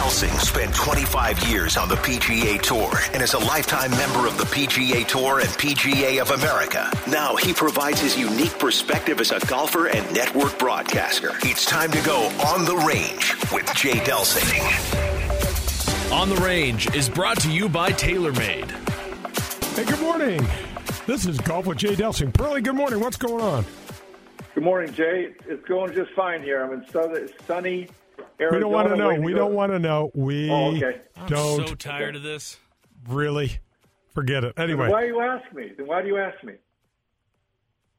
Delsing spent 25 years on the PGA Tour and is a lifetime member of the PGA Tour and PGA of America. Now he provides his unique perspective as a golfer and network broadcaster. It's time to go on the range with Jay Delsing. On the Range is brought to you by TaylorMade. Hey, good morning. This is Golf with Jay Delsing. Pearly, good morning. What's going on? Good morning, Jay. It's going just fine here. I'm in sunny Arizona. We don't want to know. We don't want to know. We Oh, okay. I'm so tired of this. really forget it. Then Anyway, why do you ask me? Then why do you ask me?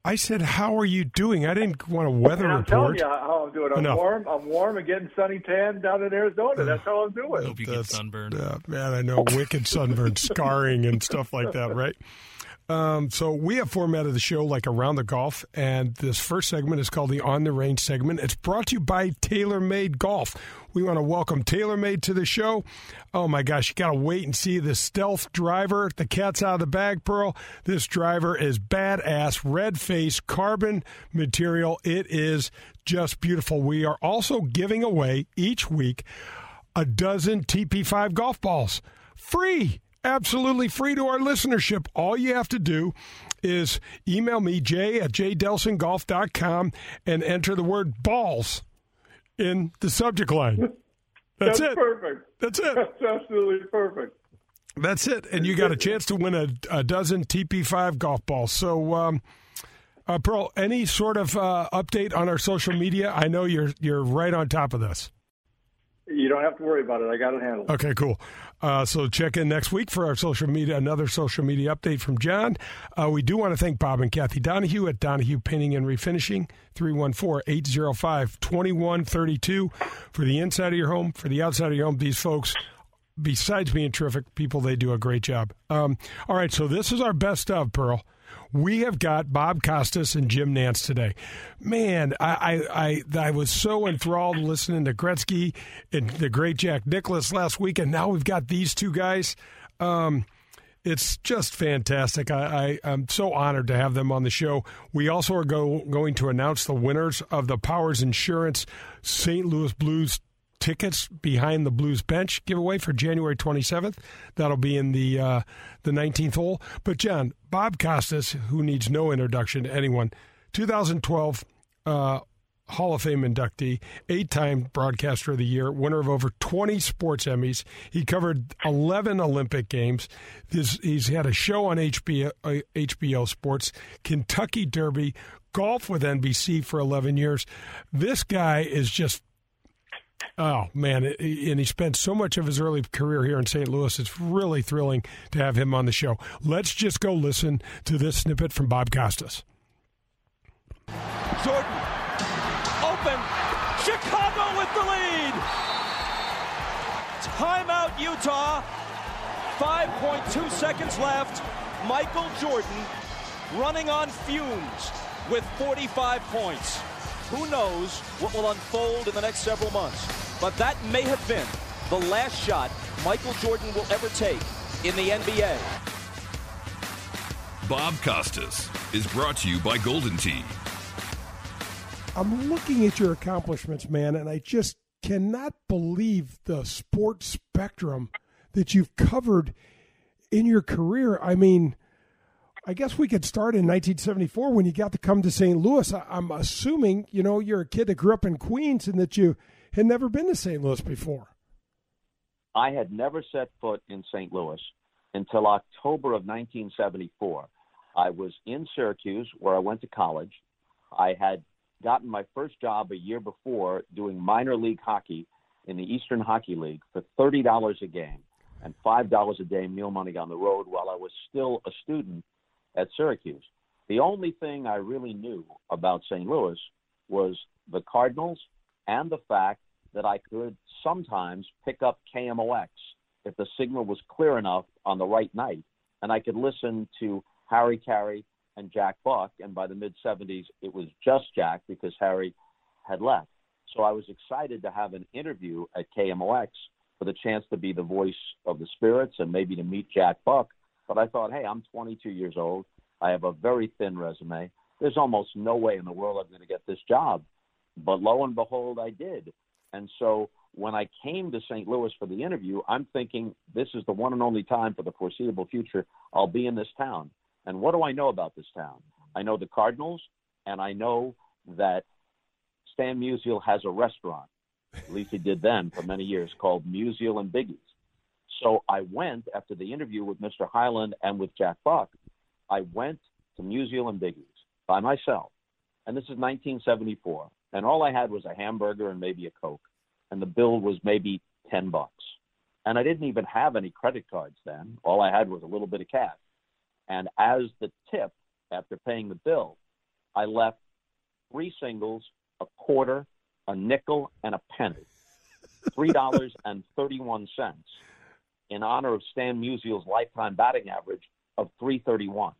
I said, "How are you doing?" I didn't want a weather And I'm report. telling you how I'm doing. I'm Enough. warm. I'm warm and getting sunny tan down in Arizona. That's how I'm doing. Hope you get sunburned. Uh, man, I know wicked sunburn, scarring, and stuff like that, right? Um, so we have formatted the show like around the golf, and this first segment is called the On the Range segment. It's brought to you by TaylorMade Golf. We want to welcome TaylorMade to the show. Oh my gosh, you got to wait and see the stealth driver. The cat's out of the bag, Pearl. This driver is badass, red face, carbon material. It is just beautiful. We are also giving away each week a dozen TP5 golf balls free. Absolutely free to our listenership. All you have to do is email me, jay at jdelsinggolf.com, and enter the word balls in the subject line. That's, it. perfect. That's it. That's absolutely perfect. That's it. And you got a chance to win a, a dozen TP5 golf balls. So, um, uh, Pearl, any sort of uh, update on our social media? I know you're you're right on top of this. You don't have to worry about it. I got it handled. Okay, cool. Uh, so check in next week for our social media, another social media update from John. Uh, we do want to thank Bob and Kathy Donahue at Donahue Painting and Refinishing, 314-805-2132 for the inside of your home, for the outside of your home. These folks, besides being terrific people, they do a great job. Um, all right, so this is our best of, Pearl. We have got Bob Costas and Jim Nantz today. Man, I, I, I, I was so enthralled listening to Gretzky and the great Jack Nicklaus last week, and now we've got these two guys. Um, it's just fantastic. I, I, I'm so honored to have them on the show. We also are go, going to announce the winners of the Powers Insurance St. Louis Blues tickets behind the Blues bench giveaway for January 27th. That'll be in the uh, the 19th hole. But John Bob Costas, who needs no introduction to anyone, 2012 uh, Hall of Fame inductee, eight-time broadcaster of the year, winner of over 20 sports Emmys. He covered 11 Olympic games. This, he's had a show on HBO, uh, HBO Sports, Kentucky Derby, golf with NBC for 11 years. This guy is just Oh man, and he spent so much of his early career here in St. Louis. It's really thrilling to have him on the show. Let's just go listen to this snippet from Bob Costas. Jordan, open. Chicago with the lead. Timeout, Utah. 5.2 seconds left. Michael Jordan running on fumes with 45 points. Who knows what will unfold in the next several months? But that may have been the last shot Michael Jordan will ever take in the NBA. Bob Costas is brought to you by Golden Tee. I'm looking at your accomplishments, man, and I just cannot believe the sports spectrum that you've covered in your career. I mean, I guess we could start in 1974 when you got to come to St. Louis. I, I'm assuming, you know, you're a kid that grew up in Queens and that you had never been to St. Louis before. I had never set foot in St. Louis until October of 1974. I was in Syracuse, where I went to college. I had gotten my first job a year before doing minor league hockey in the Eastern Hockey League for $30 a game and $5 a day meal money on the road while I was still a student at Syracuse. The only thing I really knew about St. Louis was the Cardinals and the fact that I could sometimes pick up KMOX if the signal was clear enough on the right night, and I could listen to Harry Caray and Jack Buck. And by the mid 70s, it was just Jack because Harry had left. So I was excited to have an interview at KMOX for the chance to be the voice of the Spirits and maybe to meet Jack Buck. But I thought, hey, I'm 22 years old. I have a very thin resume. There's almost no way in the world I'm going to get this job. But lo and behold, I did. And so when I came to St. Louis for the interview, I'm thinking this is the one and only time for the foreseeable future I'll be in this town. And what do I know about this town? I know the Cardinals, and I know that Stan Musial has a restaurant. At least he did then for many years, called Musial and Biggie's. So I went after the interview with Mr. Hyland and with Jack Buck. I went to Musial and Biggie's by myself, and this is 1974. And all I had was a hamburger and maybe a Coke, and the bill was maybe 10 bucks. And I didn't even have any credit cards then. All I had was a little bit of cash. And as the tip, after paying the bill, I left three singles, a quarter, a nickel, and a penny. Three dollars and thirty-one cents in honor of Stan Musial's lifetime batting average of 331.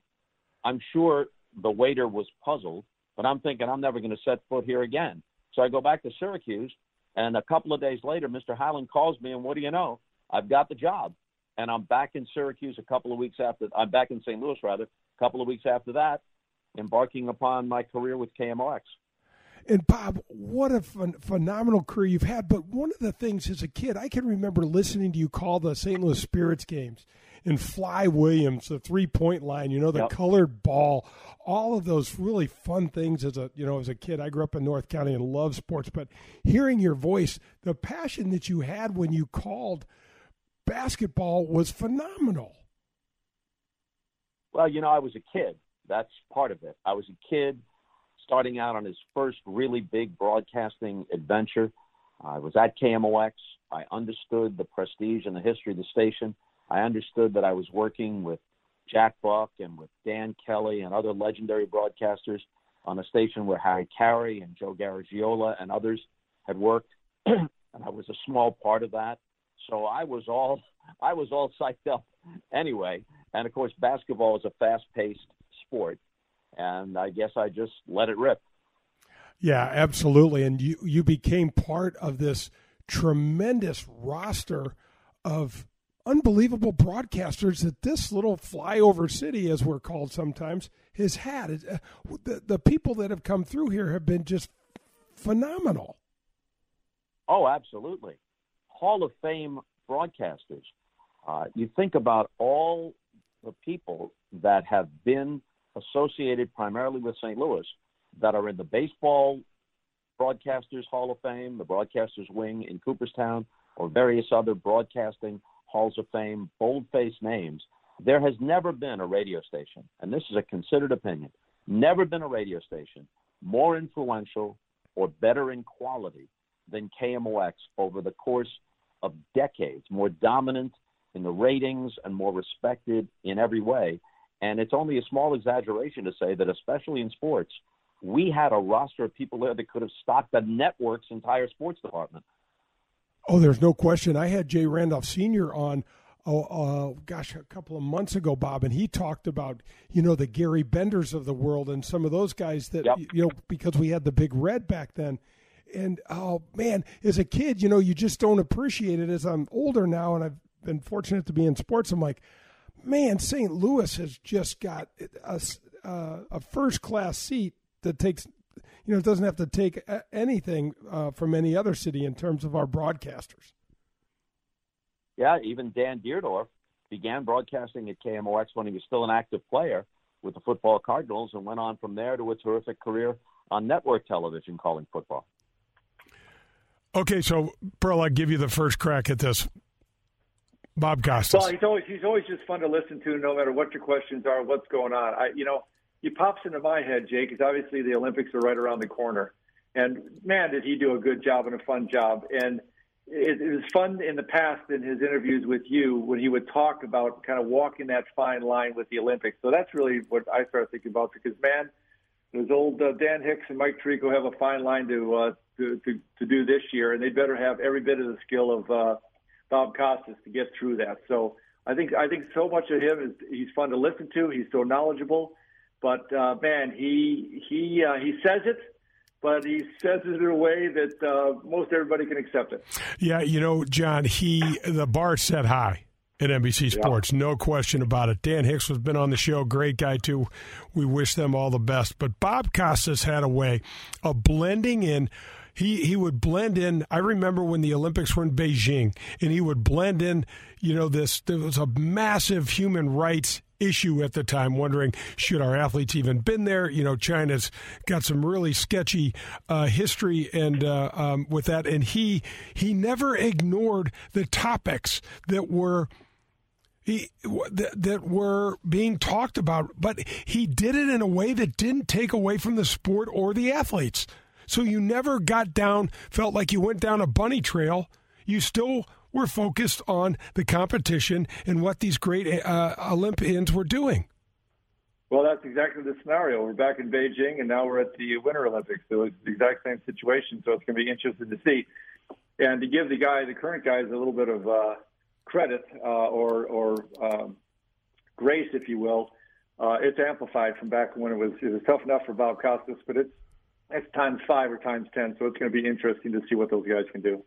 I'm sure the waiter was puzzled, but I'm thinking I'm never going to set foot here again. So I go back to Syracuse, and a couple of days later, Mr. Hyland calls me, and what do you know? I've got the job, and I'm back in Syracuse a couple of weeks after. I'm back in St. Louis rather, a couple of weeks after that, embarking upon my career with KMOX. And Bob, what a ph- phenomenal career you've had. But one of the things as a kid, I can remember listening to you call the St. Louis Spirits games and Fly Williams, the three point line, you know, the Yep. colored ball, all of those really fun things as a you know, as a kid. I grew up in North County and loved sports, but hearing your voice, the passion that you had when you called basketball was phenomenal. Well, you know, I was a kid. That's part of it. I was a kid starting out on his first really big broadcasting adventure. I was at KMOX. I understood the prestige and the history of the station. I understood that I was working with Jack Buck and with Dan Kelly and other legendary broadcasters on a station where Harry Caray and Joe Garagiola and others had worked, and I was a small part of that. So I was all I was all psyched up anyway. And of course, basketball is a fast-paced sport, and I guess I just let it rip. Yeah, absolutely. And you you became part of this tremendous roster of unbelievable broadcasters that this little flyover city, as we're called sometimes, has had. Uh, The, the people that have come through here have been just phenomenal. Oh, absolutely. Hall of Fame broadcasters. Uh, you think about all the people that have been associated primarily with St. Louis that are in the Baseball Broadcasters Hall of Fame, the Broadcasters Wing in Cooperstown, or various other broadcasting halls of fame, bold-faced names. There has never been a radio station, and this is a considered opinion, never been a radio station more influential or better in quality than KMOX over the course of decades, more dominant in the ratings and more respected in every way. And it's only a small exaggeration to say that, especially in sports, we had a roster of people there that could have stocked the network's entire sports department. Oh, there's no question. I had Jay Randolph Sr. on, oh, uh, gosh, a couple of months ago, Bob, and he talked about, you know, the Gary Benders of the world and some of those guys that, Yep. you know, because we had the big red back then. And, oh, man, as a kid, you know, you just don't appreciate it. As I'm older now and I've been fortunate to be in sports, I'm like, man, St. Louis has just got a, uh, a first class seat that takes, you know, it doesn't have to take a- anything uh, from any other city in terms of our broadcasters. Yeah, even Dan Dierdorf began broadcasting at KMOX when he was still an active player with the football Cardinals and went on from there to a terrific career on network television calling football. Okay, so Pearl, I'll give you the first crack at this. Bob Costas. Well, he's always he's always just fun to listen to, no matter what your questions are, what's going on. I, you know, he pops into my head, Jake, because obviously the Olympics are right around the corner, and man, did he do a good job and a fun job. And it, it was fun in the past in his interviews with you when he would talk about kind of walking that fine line with the Olympics. So that's really what I started thinking about because man, those old uh, Dan Hicks and Mike Tirico have a fine line to, uh, to to to do this year, and they better have every bit of the skill of uh, Bob Costas to get through that. So I think I think so much of him is he's fun to listen to. He's so knowledgeable, but uh, man, he he uh, he says it, but he says it in a way that uh, most everybody can accept it. Yeah, you know, John, he the bar set high at NBC Sports, no question about it. Dan Hicks has been on the show, great guy too. We wish them all the best. But Bob Costas had a way of blending in. He he would blend in. I remember when the Olympics were in Beijing, and he would blend in. You know, this there was a massive human rights issue at the time, wondering should our athletes even been there? You know, China's got some really sketchy uh, history and uh, um, with that, and he he never ignored the topics that were. He, that, that were being talked about, but he did it in a way that didn't take away from the sport or the athletes. So you never got down, felt like you went down a bunny trail. You still were focused on the competition and what these great uh, Olympians were doing. Well, that's exactly the scenario. We're back in Beijing, and now we're at the Winter Olympics. So it's the exact same situation. So it's going to be interesting to see. And to give the guy, the current guys, a little bit of uh, credit uh, or, or um, grace, if you will, uh, it's amplified from back when it was it was tough enough for Bob Costas, but it's it's times five or times ten. So it's going to be interesting to see what those guys can do.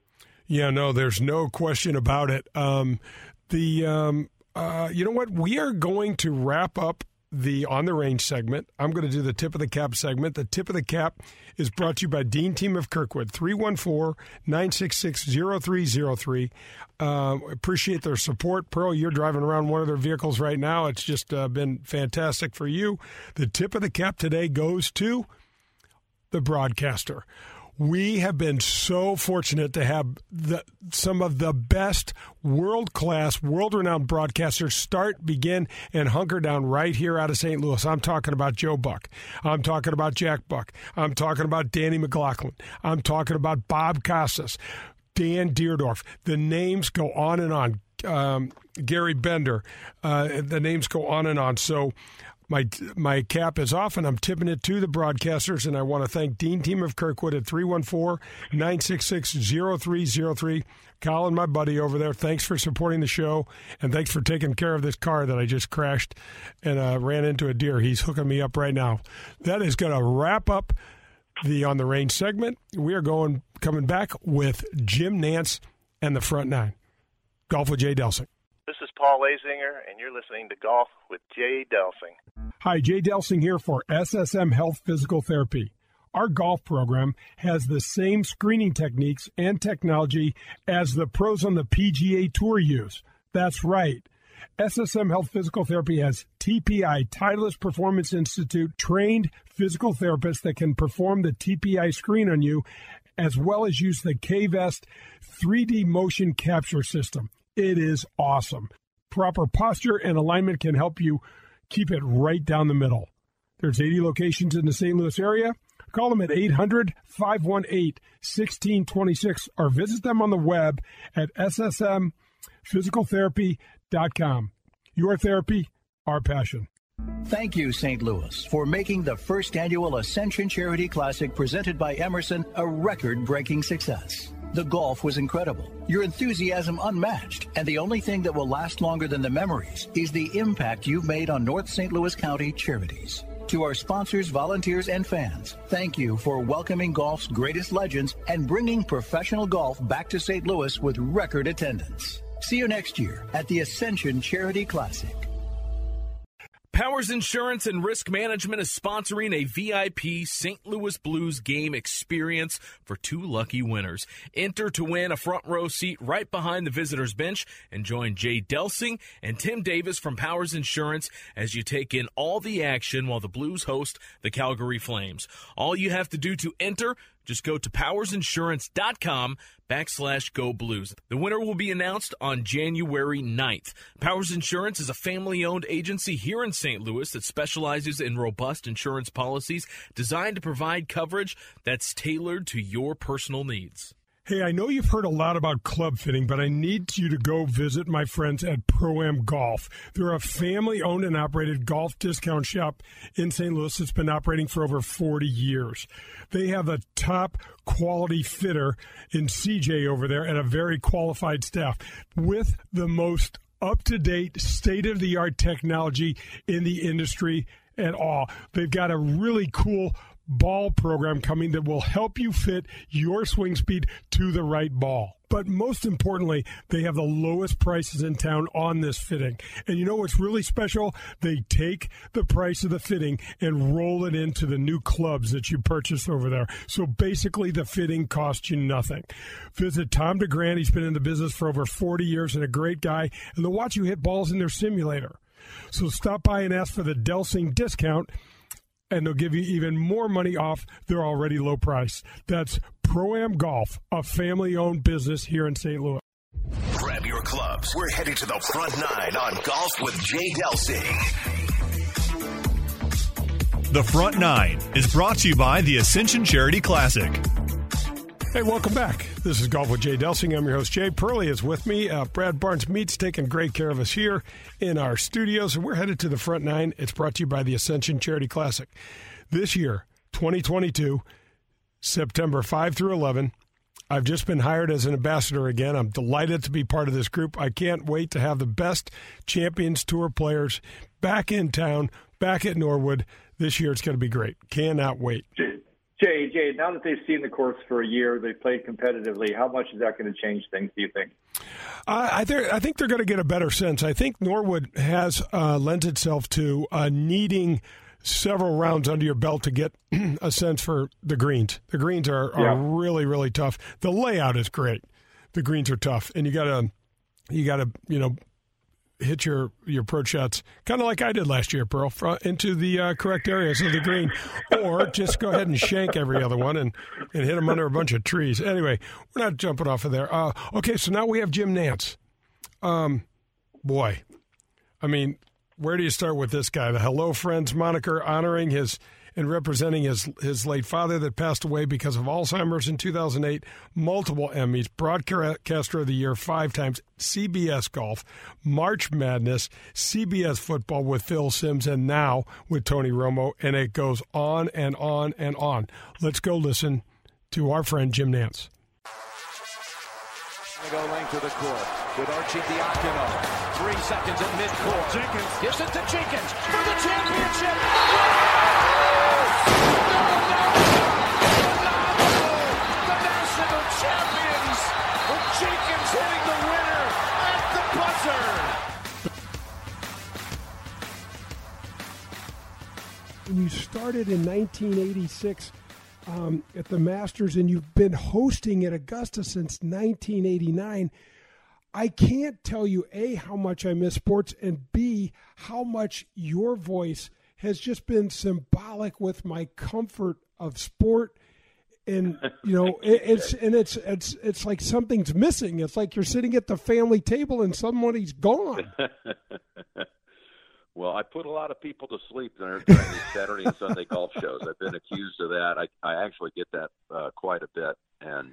Yeah, no, there's no question about it. Um, the um, uh, you know what? We are going to wrap up the on the range segment. I'm going to do the tip of the cap segment. The tip of the cap is brought to you by Dean Team of Kirkwood, 314 966 0303. Uh, appreciate their support. Pearl, you're driving around one of their vehicles right now. It's just uh, been fantastic for you. The tip of the cap today goes to the broadcaster we have been so fortunate to have the, some of the best world class, world renowned broadcasters start, begin, and hunker down right here out of St. Louis. I'm talking about Joe Buck. I'm talking about Jack Buck. I'm talking about Danny McLaughlin. I'm talking about Bob Costas, Dan Dierdorf. The names go on and on. Um, Gary Bender. Uh, the names go on and on. So my my cap is off, and I'm tipping it to the broadcasters. And I want to thank Dean Team of Kirkwood at 314-966-0303. Colin, my buddy over there, thanks for supporting the show, and thanks for taking care of this car that I just crashed and uh, ran into a deer. He's hooking me up right now. That is going to wrap up the on the range segment. We are going coming back with Jim Nantz and the front nine. Golf with Jay Delsing. This is Paul Azinger, and you're listening to Golf with Jay Delsing. Hi, Jay Delsing here for SSM Health Physical Therapy. Our golf program has the same screening techniques and technology as the pros on the PGA Tour use. That's right. SSM Health Physical Therapy has TPI, Titleist Performance Institute, trained physical therapists that can perform the TPI screen on you, as well as use the K-Vest 3D motion capture system. It is awesome. Proper posture and alignment can help you keep it right down the middle. There's 80 locations in the St. Louis area. Call them at 800 518 1626 or visit them on the web at ssmphysicaltherapy.com. Your therapy, our passion. Thank you, St. Louis, for making the first annual Ascension Charity Classic presented by Emerson a record breaking success. The golf was incredible, your enthusiasm unmatched, and the only thing that will last longer than the memories is the impact you've made on North St. Louis County charities. To our sponsors, volunteers, and fans, thank you for welcoming golf's greatest legends and bringing professional golf back to St. Louis with record attendance. See you next year at the Ascension Charity Classic. Powers Insurance and Risk Management is sponsoring a VIP St. Louis Blues game experience for two lucky winners. Enter to win a front row seat right behind the visitors bench and join Jay Delsing and Tim Davis from Powers Insurance as you take in all the action while the Blues host the Calgary Flames. All you have to do to enter just go to powersinsurance.com backslash go blues. The winner will be announced on January 9th. Powers Insurance is a family owned agency here in St. Louis that specializes in robust insurance policies designed to provide coverage that's tailored to your personal needs. Hey, I know you've heard a lot about club fitting, but I need you to go visit my friends at Pro Am Golf. They're a family owned and operated golf discount shop in St. Louis that's been operating for over 40 years. They have a top quality fitter in CJ over there and a very qualified staff with the most up to date, state of the art technology in the industry at all. They've got a really cool ball program coming that will help you fit your swing speed to the right ball. But most importantly, they have the lowest prices in town on this fitting. And you know what's really special? They take the price of the fitting and roll it into the new clubs that you purchase over there. So basically, the fitting costs you nothing. Visit Tom DeGrand. He's been in the business for over 40 years and a great guy. And they'll watch you hit balls in their simulator. So stop by and ask for the Delsing discount and they'll give you even more money off their already low price. That's Pro Am Golf, a family owned business here in St. Louis. Grab your clubs. We're headed to the front nine on Golf with Jay Delsing. The Front Nine is brought to you by the Ascension Charity Classic. Hey, welcome back. This is Golf with Jay Delsing. I'm your host, Jay Purley is with me. Uh, Brad Barnes Meats taking great care of us here in our studios, and we're headed to the front nine. It's brought to you by the Ascension Charity Classic. This year, 2022, September 5 through 11, I've just been hired as an ambassador again. I'm delighted to be part of this group. I can't wait to have the best Champions Tour players back in town, back at Norwood. This year, it's going to be great. Cannot wait. Jay, Jay, Jay, now that they've seen the course for a year, they've played competitively. How much is that going to change things? Do you think? Uh, I, th- I think they're going to get a better sense. I think Norwood has uh, lent itself to uh, needing several rounds under your belt to get a sense for the greens. The greens are, are yeah. really really tough. The layout is great. The greens are tough, and you got to you got to you know hit your your approach shots kind of like I did last year, Pearl, into the uh, correct areas of the green, or just go ahead and shank every other one and, and hit them under a bunch of trees. Anyway, we're not jumping off of there. Uh, okay, so now we have Jim Nantz. Um, boy, I mean, where do you start with this guy? The Hello Friends moniker honoring his and representing his his late father that passed away because of Alzheimer's in 2008. Multiple Emmys, broadcaster of the year five times, CBS Golf, March Madness, CBS Football with Phil Simms, and now with Tony Romo, and it goes on and on and on. Let's go listen to our friend Jim Nantz. Go length of the court with Arcidiacono. Three seconds at midcourt. Jenkins gives it to Jenkins for the championship. You started in 1986 um, at the Masters and you've been hosting at Augusta since 1989, I can't tell you A, how much I miss sports, and B, how much your voice – has just been symbolic with my comfort of sport. And you know it, it's and it's it's it's like something's missing. It's like you're sitting at the family table and somebody's gone. Well i put a lot of people to sleep during these saturday and sunday golf shows. I've been accused of that. I i actually get that uh, quite a bit. And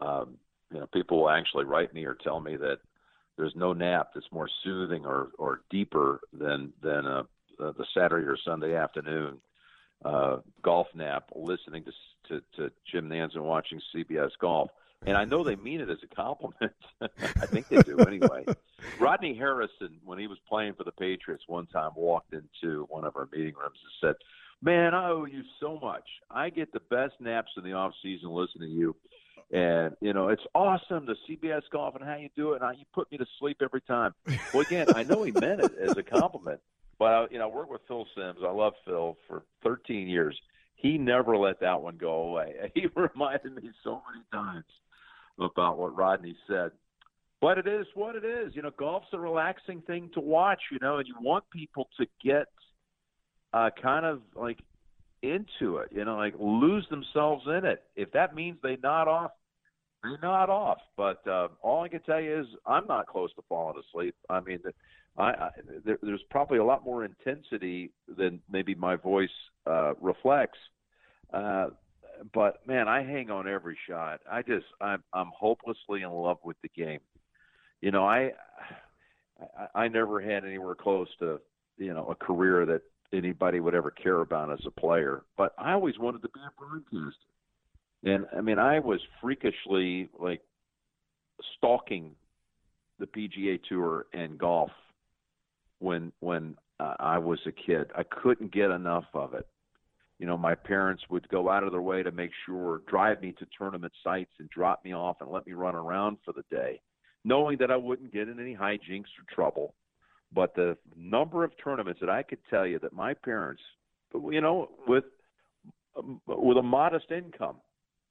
um you know people will actually write me or tell me that there's no nap that's more soothing or or deeper than than a uh, the Saturday or Sunday afternoon uh, golf nap, listening to, to to Jim Nantz and watching CBS Golf. And I know they mean it as a compliment. I think they do anyway. Rodney Harrison, when he was playing for the Patriots, one time walked into one of our meeting rooms and said, "Man, I owe you so much. I get the best naps in the off season listening to you." And you know it's awesome the CBS golf and how you do it, and how you put me to sleep every time. Well, again, I know he meant it as a compliment, but you know, I worked with Phil Simms. I love Phil for 13 years. He never let that one go away. He reminded me so many times about what Rodney said. But it is what it is. You know, golf's a relaxing thing to watch. You know, and you want people to get uh, kind of like into it. You know, like lose themselves in it. If that means they nod off, they nod off. But uh, all I can tell you is I'm not close to falling asleep. I mean. The, I, I there, there's probably a lot more intensity than maybe my voice uh, reflects. Uh, but man, I hang on every shot. I just I'm I'm hopelessly in love with the game. You know, I I, I never had anywhere close to you know a career that anybody would ever care about as a player. But I always wanted to be a broadcaster. And I mean, I was freakishly like stalking the PGA Tour and golf when when uh, I was a kid. I couldn't get enough of it, you know, my parents would go out of their way to make sure, drive me to tournament sites and drop me off and let me run around for the day, knowing that I wouldn't get in any hijinks or trouble. But the number of tournaments that I could tell you that my parents, you know, with um, with a modest income,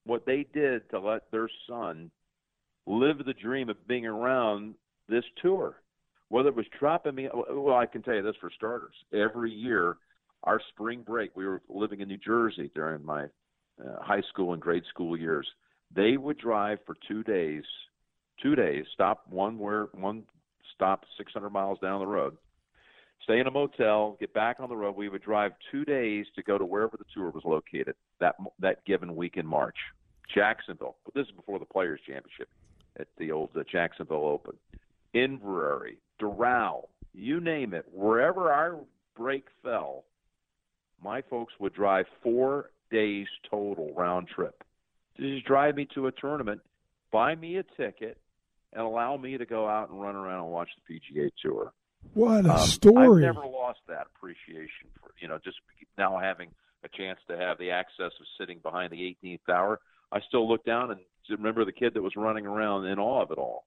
what they did to let their son live the dream of being around this tour, whether it was dropping me. Well, I can tell you this for starters: every year our spring break, we were living in New Jersey during my uh, high school and grade school years. They would drive for two days, two days, stop one where one stop 600 miles down the road, stay in a motel, get back on the road. We would drive two days to go to wherever the tour was located that that given week in March. Jacksonville. This is before the Players Championship at the old uh, Jacksonville Open. Inverrary, Doral, you name it. Wherever our break fell, my folks would drive four days total round trip to just drive me to a tournament, buy me a ticket, and allow me to go out and run around and watch the PGA Tour. What a um, story! I've never lost that appreciation for you know just now having a chance to have the access of sitting behind the 18th hour. I still look down and remember the kid that was running around in awe of it all.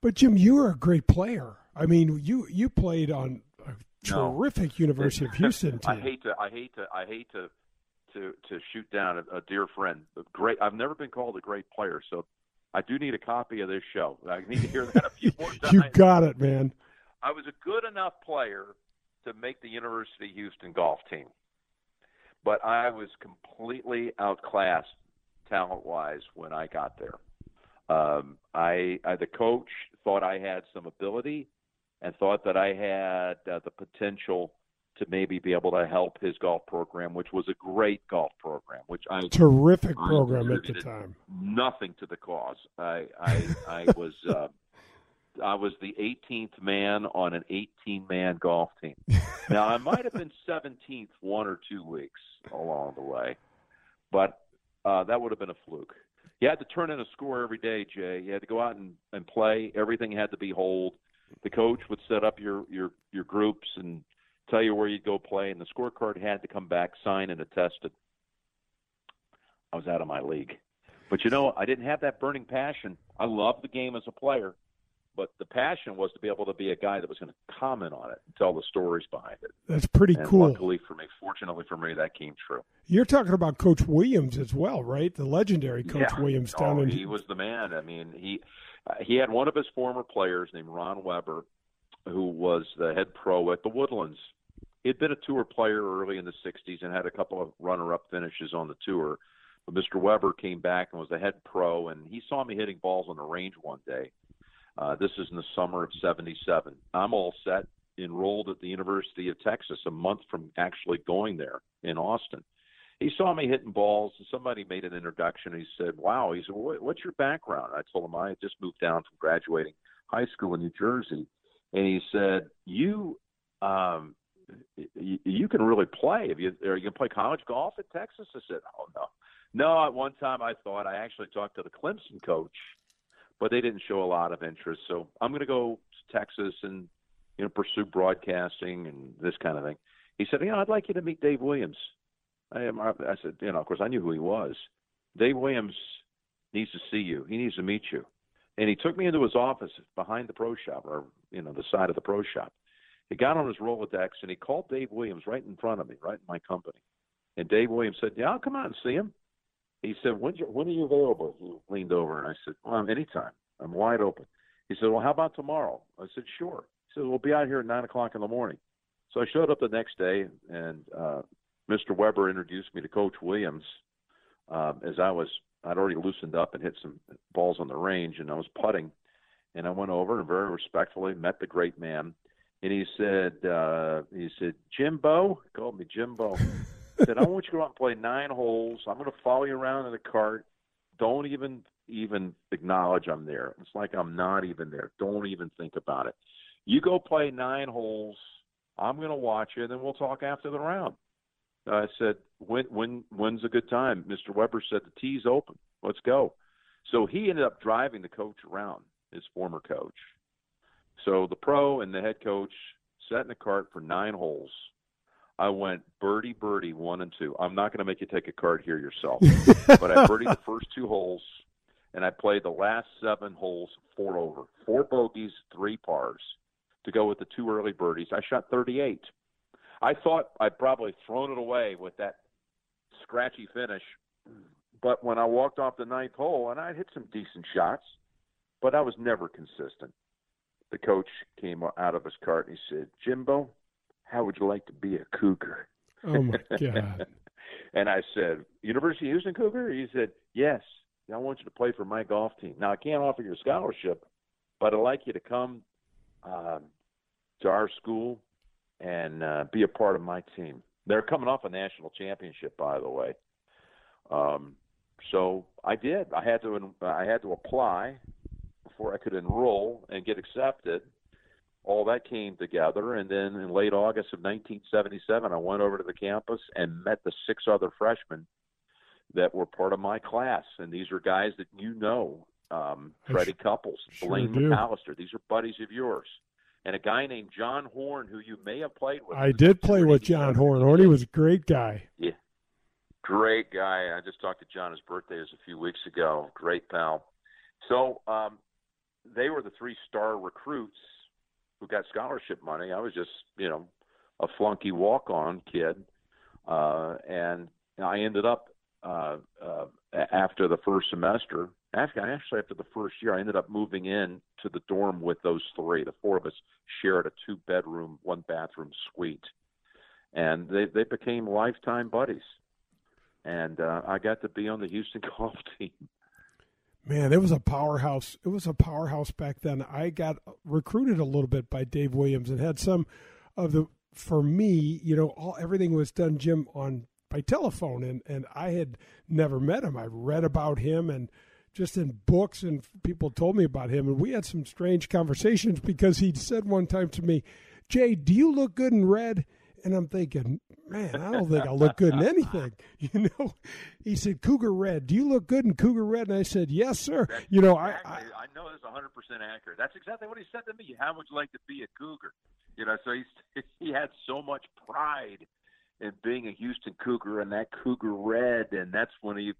But Jim, you were a great player. I mean, you you played on a terrific no. University of Houston team. I hate to, I hate to, I hate to, to, to shoot down a, a dear friend. A great. I've never been called a great player, so I do need a copy of this show. I need to hear that a few more times. you got it, man. I was a good enough player to make the University of Houston golf team, but I was completely outclassed talent-wise when I got there. Um, I, I the coach thought I had some ability and thought that I had uh, the potential to maybe be able to help his golf program, which was a great golf program, which I terrific program at the time. Nothing to the cause. I I, I was uh, I was the 18th man on an 18 man golf team. Now I might have been 17th one or two weeks along the way, but uh, that would have been a fluke. You had to turn in a score every day, Jay. You had to go out and, and play. Everything had to be hold the coach would set up your your your groups and tell you where you'd go play, and the scorecard had to come back signed and attested. I was out of my league, but you know I didn't have that burning passion. I loved the game as a player, but the passion was to be able to be a guy that was going to comment on it and tell the stories behind it. That's pretty and cool. Luckily for me, fortunately for me, that came true. You're talking about Coach Williams as well, right? The legendary Coach yeah. Williams down oh, in. He was the man. I mean, he uh, he had one of his former players named Ron Weber, who was the head pro at the Woodlands. He'd been a tour player early in the 60s and had a couple of runner up finishes on the tour. But Mr. Weber came back and was the head pro, and he saw me hitting balls on the range one day. Uh, this is in the summer of 77. I'm all set, enrolled at the University of Texas a month from actually going there in Austin. He saw me hitting balls and somebody made an introduction he said wow. He said what's your background? I told him i had just moved down from graduating high school in new jersey. And he said you um you, can really play. If you are you to play college golf at texas? I said oh no. No at one time i thought i actually talked to the clemson coach but they didn't show a lot of interest so i'm going to go to texas and you know pursue broadcasting and this kind of thing he said you know i'd like you to meet dave williams I, am, I said, you know, of course, I knew who he was. Dave Williams needs to see you. He needs to meet you. And he took me into his office behind the pro shop, or you know, the side of the pro shop. He got on his Rolodex and he called Dave Williams right in front of me, right in my company. And Dave Williams said, "Yeah, I'll come out and see him." He said, "When when are you available?" He leaned over and I said, "Well, anytime. I'm wide open." He said, "Well, how about tomorrow?" I said, "Sure." He said, "We'll be out here at nine o'clock in the morning." So I showed up the next day, and uh, Mr. Weber introduced me to Coach Williams um, as I was I'd already loosened up and hit some balls on the range, and I was putting, and I went over and very respectfully met the great man, and he said uh, he said Jimbo he called me Jimbo. Said I want you to go out and play nine holes. I'm going to follow you around in the cart. Don't even even acknowledge I'm there. It's like I'm not even there. Don't even think about it. You go play nine holes. I'm going to watch you, and then we'll talk after the round. I said, when when when's a good time? Mr. Weber said the tee's open. Let's go. So he ended up driving the coach around, his former coach. So the pro and the head coach sat in the cart for nine holes. I went birdie, birdie, one and two. I'm not going to make you take a card here yourself, but I birdied the first two holes, and I played the last seven holes four over, four bogeys, three pars, to go with the two early birdies. I shot 38. I thought I'd probably thrown it away with that scratchy finish, but when I walked off the ninth hole, and I hit some decent shots, but I was never consistent. The coach came out of his cart and he said, "Jimbo." How would you like to be a cougar? Oh my god! and I said, University of Houston Cougar. He said, yes. I want you to play for my golf team. Now I can't offer you a scholarship, but I'd like you to come um, to our school and uh, be a part of my team. They're coming off a national championship, by the way. Um, so I did. I had to. I had to apply before I could enroll and get accepted all that came together. And then in late August of 1977, I went over to the campus and met the six other freshmen that were part of my class. And these are guys that you know um, Freddie Couples, sure Blaine do. McCallister. These are buddies of yours. And a guy named John Horn, who you may have played with. I did play with John Horn. Horny was a great guy. Yeah. Great guy. I just talked to John. His birthday was a few weeks ago. Great pal. So um, they were the three star recruits who got scholarship money. I was just, you know, a flunky walk on kid. Uh, and I ended up uh, uh, after the first semester, actually, actually after the first year, I ended up moving in to the dorm with those three. The four of us shared a two bedroom, one bathroom suite, and they they became lifetime buddies. And uh, I got to be on the Houston golf team Man, it was a powerhouse. It was a powerhouse back then. I got recruited a little bit by Dave Williams and had some of the for me, you know, all everything was done Jim on by telephone and and I had never met him. I read about him and just in books and people told me about him and we had some strange conversations because he said one time to me, "Jay, do you look good in red?" And I'm thinking, man, I don't think I look good in anything. You know, he said, Cougar Red, do you look good in Cougar Red? And I said, yes, sir. That's you know, exactly, I, I, I know this 100% accurate. That's exactly what he said to me. How would you like to be a Cougar? You know, so he's, he had so much pride in being a Houston Cougar and that Cougar Red. And that's when he,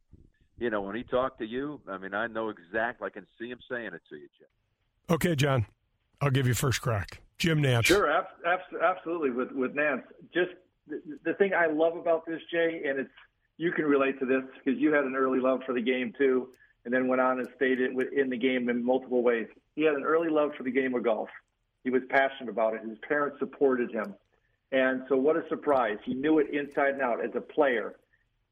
you know, when he talked to you, I mean, I know exactly, I can see him saying it to you, Jim. Okay, John, I'll give you first crack. Jim Nantz. Sure, ab- absolutely. With with Nantz, just the, the thing I love about this, Jay, and it's you can relate to this because you had an early love for the game too, and then went on and stayed in the game in multiple ways. He had an early love for the game of golf. He was passionate about it. His parents supported him, and so what a surprise! He knew it inside and out as a player,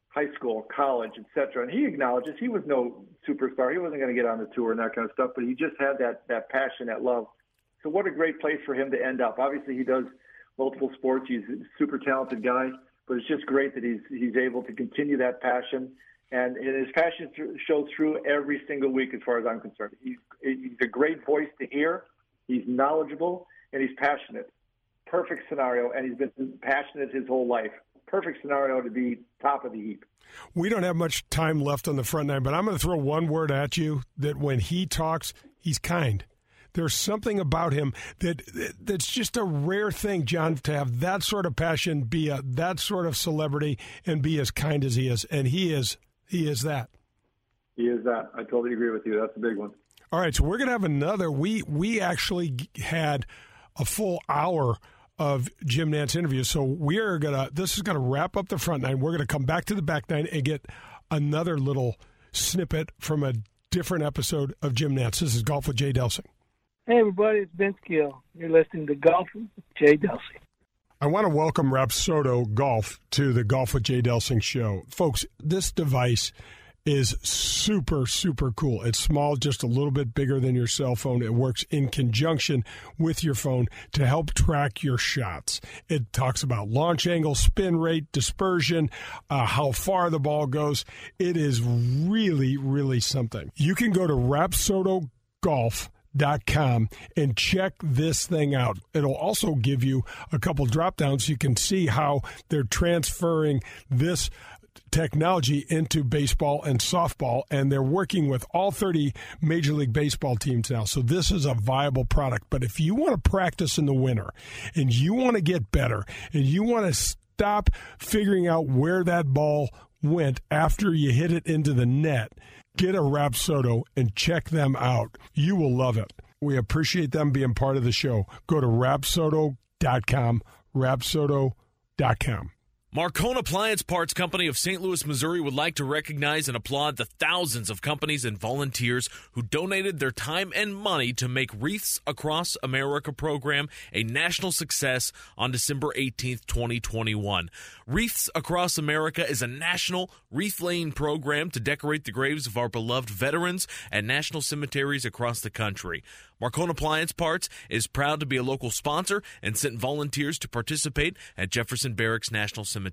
high school, college, etc. And he acknowledges he was no superstar. He wasn't going to get on the tour and that kind of stuff, but he just had that that passion, that love so what a great place for him to end up. Obviously, he does multiple sports. He's a super talented guy, but it's just great that he's he's able to continue that passion. And, and his passion shows through every single week, as far as I'm concerned. He's, he's a great voice to hear. He's knowledgeable and he's passionate. Perfect scenario, and he's been passionate his whole life. Perfect scenario to be top of the heap. We don't have much time left on the front nine, but I'm going to throw one word at you that when he talks, he's kind. There's something about him that that's just a rare thing, John, to have that sort of passion, be a that sort of celebrity, and be as kind as he is. And he is he is that. He is that. I totally agree with you. That's a big one. All right, so we're gonna have another. We we actually had a full hour of Jim Nantz interviews. So we are gonna. This is gonna wrap up the front nine. We're gonna come back to the back nine and get another little snippet from a different episode of Jim Nantz. This is Golf with Jay Delsing. Hey, everybody, it's Vince Gill. You're listening to Golf with Jay Delsing. I want to welcome Rapsodo Golf to the Golf with Jay Delsing show. Folks, this device is super, super cool. It's small, just a little bit bigger than your cell phone. It works in conjunction with your phone to help track your shots. It talks about launch angle, spin rate, dispersion, uh, how far the ball goes. It is really, really something. You can go to Rapsodo Golf com and check this thing out. It'll also give you a couple drop downs so you can see how they're transferring this technology into baseball and softball, and they're working with all 30 Major League Baseball teams now. So this is a viable product. But if you want to practice in the winter and you want to get better and you want to stop figuring out where that ball went after you hit it into the net, get a Rapsodo and check them out. You will love it. We appreciate them being part of the show. Go to rapsodo.com, rapsodo.com. Marcone Appliance Parts Company of St. Louis, Missouri would like to recognize and applaud the thousands of companies and volunteers who donated their time and money to make Wreaths Across America program a national success on December 18th, 2021. Wreaths Across America is a national wreath laying program to decorate the graves of our beloved veterans at national cemeteries across the country. Marcone Appliance Parts is proud to be a local sponsor and sent volunteers to participate at Jefferson Barracks National Cemetery.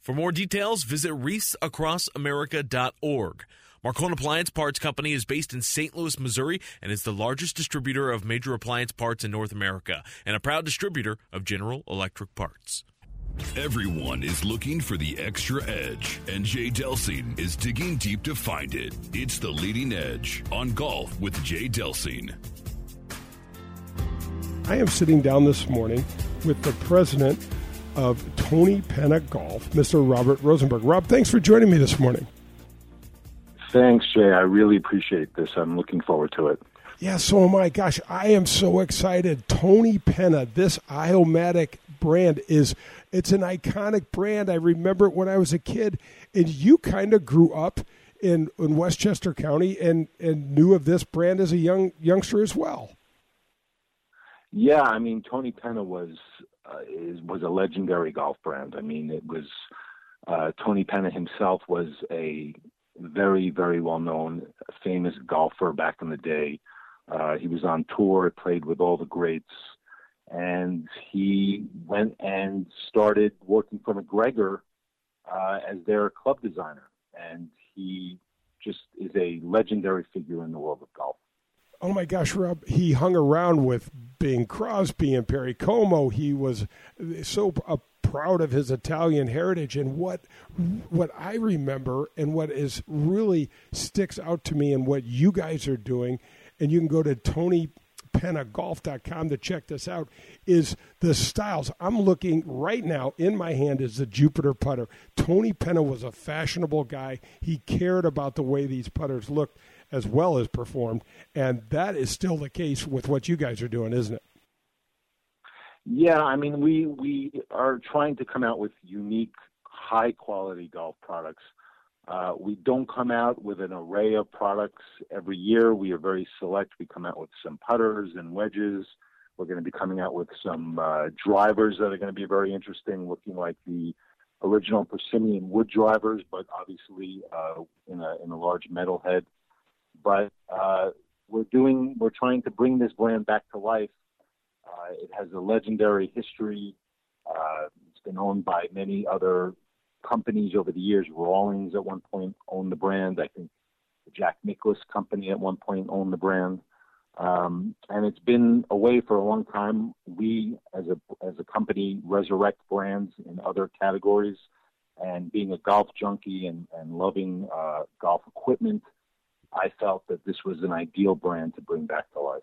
For more details, visit wreathsacrossamerica.org. Marcone Appliance Parts Company is based in St. Louis, Missouri, and is the largest distributor of major appliance parts in North America and a proud distributor of General Electric parts. Everyone is looking for the extra edge, and Jay Delsing is digging deep to find it. It's the leading edge on golf with Jay Delsing. I am sitting down this morning with the president of Tony Penna Golf, Mr. Robert Rosenberg. Rob, thanks for joining me this morning. Thanks, Jay. I really appreciate this. I'm looking forward to it. Yeah, so am I. Gosh, I am so excited. Tony Penna, this Iomatic brand is it's an iconic brand. I remember it when I was a kid, and you kind of grew up in in Westchester County and and knew of this brand as a young youngster as well. Yeah, I mean Tony Penna was uh, is, was a legendary golf brand. I mean, it was uh, Tony Penna himself was a very very well known famous golfer back in the day. Uh, he was on tour, played with all the greats, and he went and started working for MacGregor uh, as their club designer, and he just is a legendary figure in the world of golf. Oh my gosh, Rob! He hung around with Bing Crosby and Perry Como. He was so uh, proud of his Italian heritage, and what what I remember, and what is really sticks out to me, and what you guys are doing, and you can go to Tony pennagolf.com to check this out is the styles. I'm looking right now in my hand is the Jupiter putter. Tony Penna was a fashionable guy. He cared about the way these putters looked as well as performed. And that is still the case with what you guys are doing, isn't it? Yeah, I mean, we we are trying to come out with unique, high quality golf products. Uh, we don't come out with an array of products every year. We are very select. We come out with some putters and wedges. We're going to be coming out with some uh, drivers that are going to be very interesting, looking like the original Persimmon wood drivers, but obviously uh, in a in a large metal head but uh, we're doing we're trying to bring this brand back to life. Uh, it has a legendary history. Uh, it's been owned by many other companies over the years. Rawlings at one point owned the brand. I think the Jack Nicklaus company at one point owned the brand. Um, and it's been away for a long time. We, as a as a company, resurrect brands in other categories. And being a golf junkie and, and loving uh, golf equipment, I felt that this was an ideal brand to bring back to life.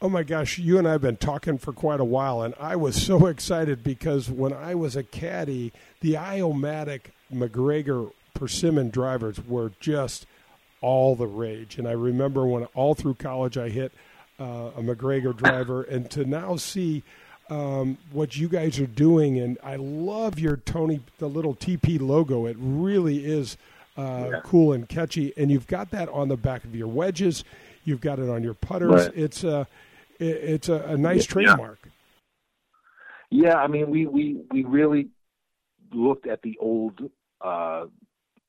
Oh my gosh, you and I have been talking for quite a while, and I was so excited because when I was a caddy, the Iomatic MacGregor Persimmon drivers were just all the rage. And I remember when all through college I hit uh, a MacGregor driver, and to now see um, what you guys are doing, and I love your Tony, the little TP logo. It really is uh, yeah. cool and catchy. And you've got that on the back of your wedges. You've got it on your putters. Right. It's a it's a, a nice yeah. trademark. Yeah, I mean, we we we really looked at the old uh,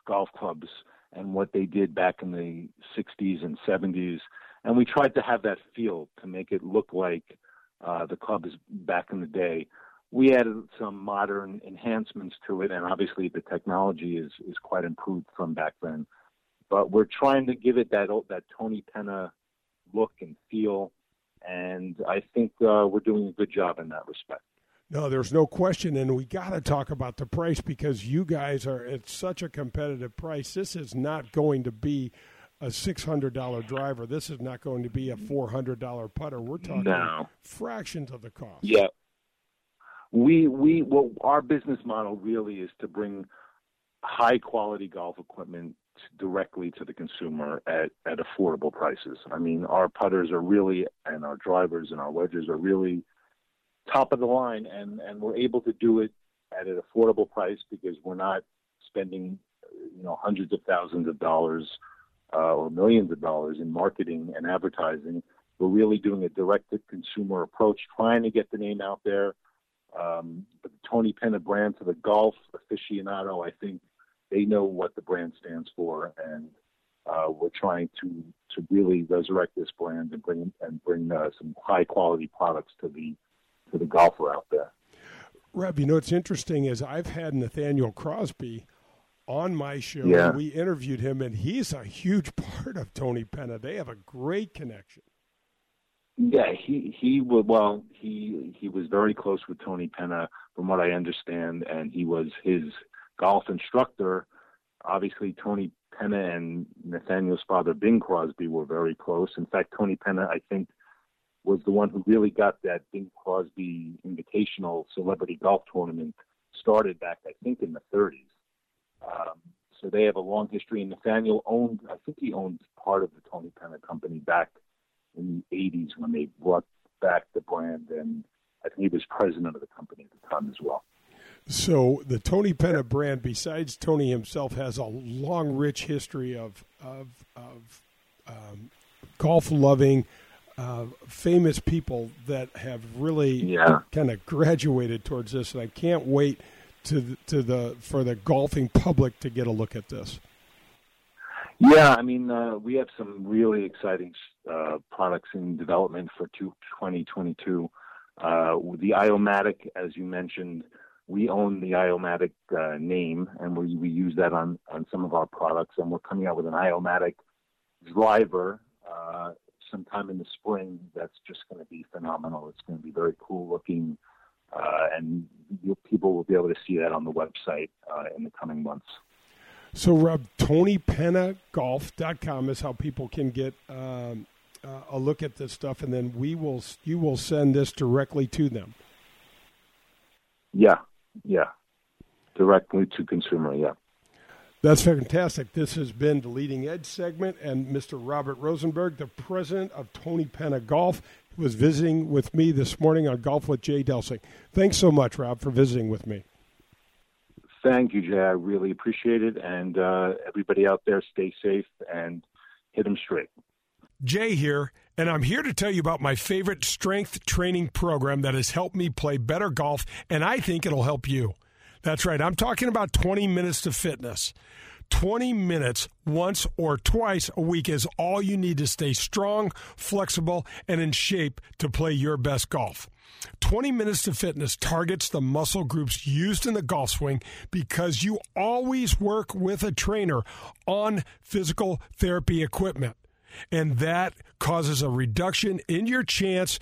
golf clubs and what they did back in the '60s and '70s, and we tried to have that feel to make it look like uh, the is back in the day we added some modern enhancements to it, and obviously the technology is is quite improved from back then. But we're trying to give it that that Tony Penna look and feel, and I think uh, we're doing a good job in that respect. No, there's no question, and we got to talk about the price because you guys are at such a competitive price. This is not going to be a six hundred dollar driver. This is not going to be a four hundred dollar putter. We're talking no. fractions of the cost. Yeah, we we well our business model really is to bring high quality golf equipment directly to the consumer at, at affordable prices. I mean, our putters are really, and our drivers and our wedges are really top of the line, and, and we're able to do it at an affordable price because we're not spending, you know, hundreds of thousands of dollars uh, or millions of dollars in marketing and advertising. We're really doing a direct to consumer approach, trying to get the name out there. Um, the Tony Penna brand to the golf aficionado, I think they know what the brand stands for, and uh, we're trying to to really resurrect this brand and bring and bring uh, some high quality products to the to the golfer out there. Rob, you know what's interesting is I've had Nathaniel Crosby on my show. Yeah. We interviewed him, and he's a huge part of Tony Penna. They have a great connection. Yeah, he he was well. He he was very close with Tony Penna, from what I understand, and he was his golf instructor. Obviously, Tony Penna and Nathaniel's father, Bing Crosby, were very close. In fact, Tony Penna, I think, was the one who really got that Bing Crosby Invitational Celebrity Golf Tournament started back, I think, in the 30s. Um, so they have a long history. And Nathaniel owned, I think he owned part of the Tony Penna company back in the 80s when they brought back the brand. And I think he was president of the company at the time as well. So the Tony Penna brand, besides Tony himself, has a long, rich history of of, of um, golf loving, uh, famous people that have really yeah. kind of graduated towards this, and I can't wait to the, to the for the golfing public to get a look at this. Yeah, I mean, uh, we have some really exciting uh, products in development for 2022. Uh, the Iomatic, as you mentioned, we own the Iomatic uh, name, and we, we use that on, on some of our products. And we're coming out with an Iomatic driver uh, sometime in the spring. That's just going to be phenomenal. It's going to be very cool looking, uh, and people will be able to see that on the website uh, in the coming months. So, Rob, TonyPennaGolf.com is how people can get um, uh, a look at this stuff, and then we will you will send this directly to them. Yeah, yeah, directly to consumer. Yeah. That's fantastic. This has been the Leading Edge segment, and Mr. Robert Rosenberg, the president of Tony Penna Golf, was visiting with me this morning on Golf with Jay Delsing. Thanks so much, Rob, for visiting with me. Thank you, Jay. I really appreciate it. And uh, everybody out there, stay safe and hit them straight. Jay here, and I'm here to tell you about my favorite strength training program that has helped me play better golf, and I think it'll help you. That's right, I'm talking about 20 minutes to fitness. 20 minutes once or twice a week is all you need to stay strong, flexible, and in shape to play your best golf. 20 Minutes to Fitness targets the muscle groups used in the golf swing because you always work with a trainer on physical therapy equipment. And that causes a reduction in your chance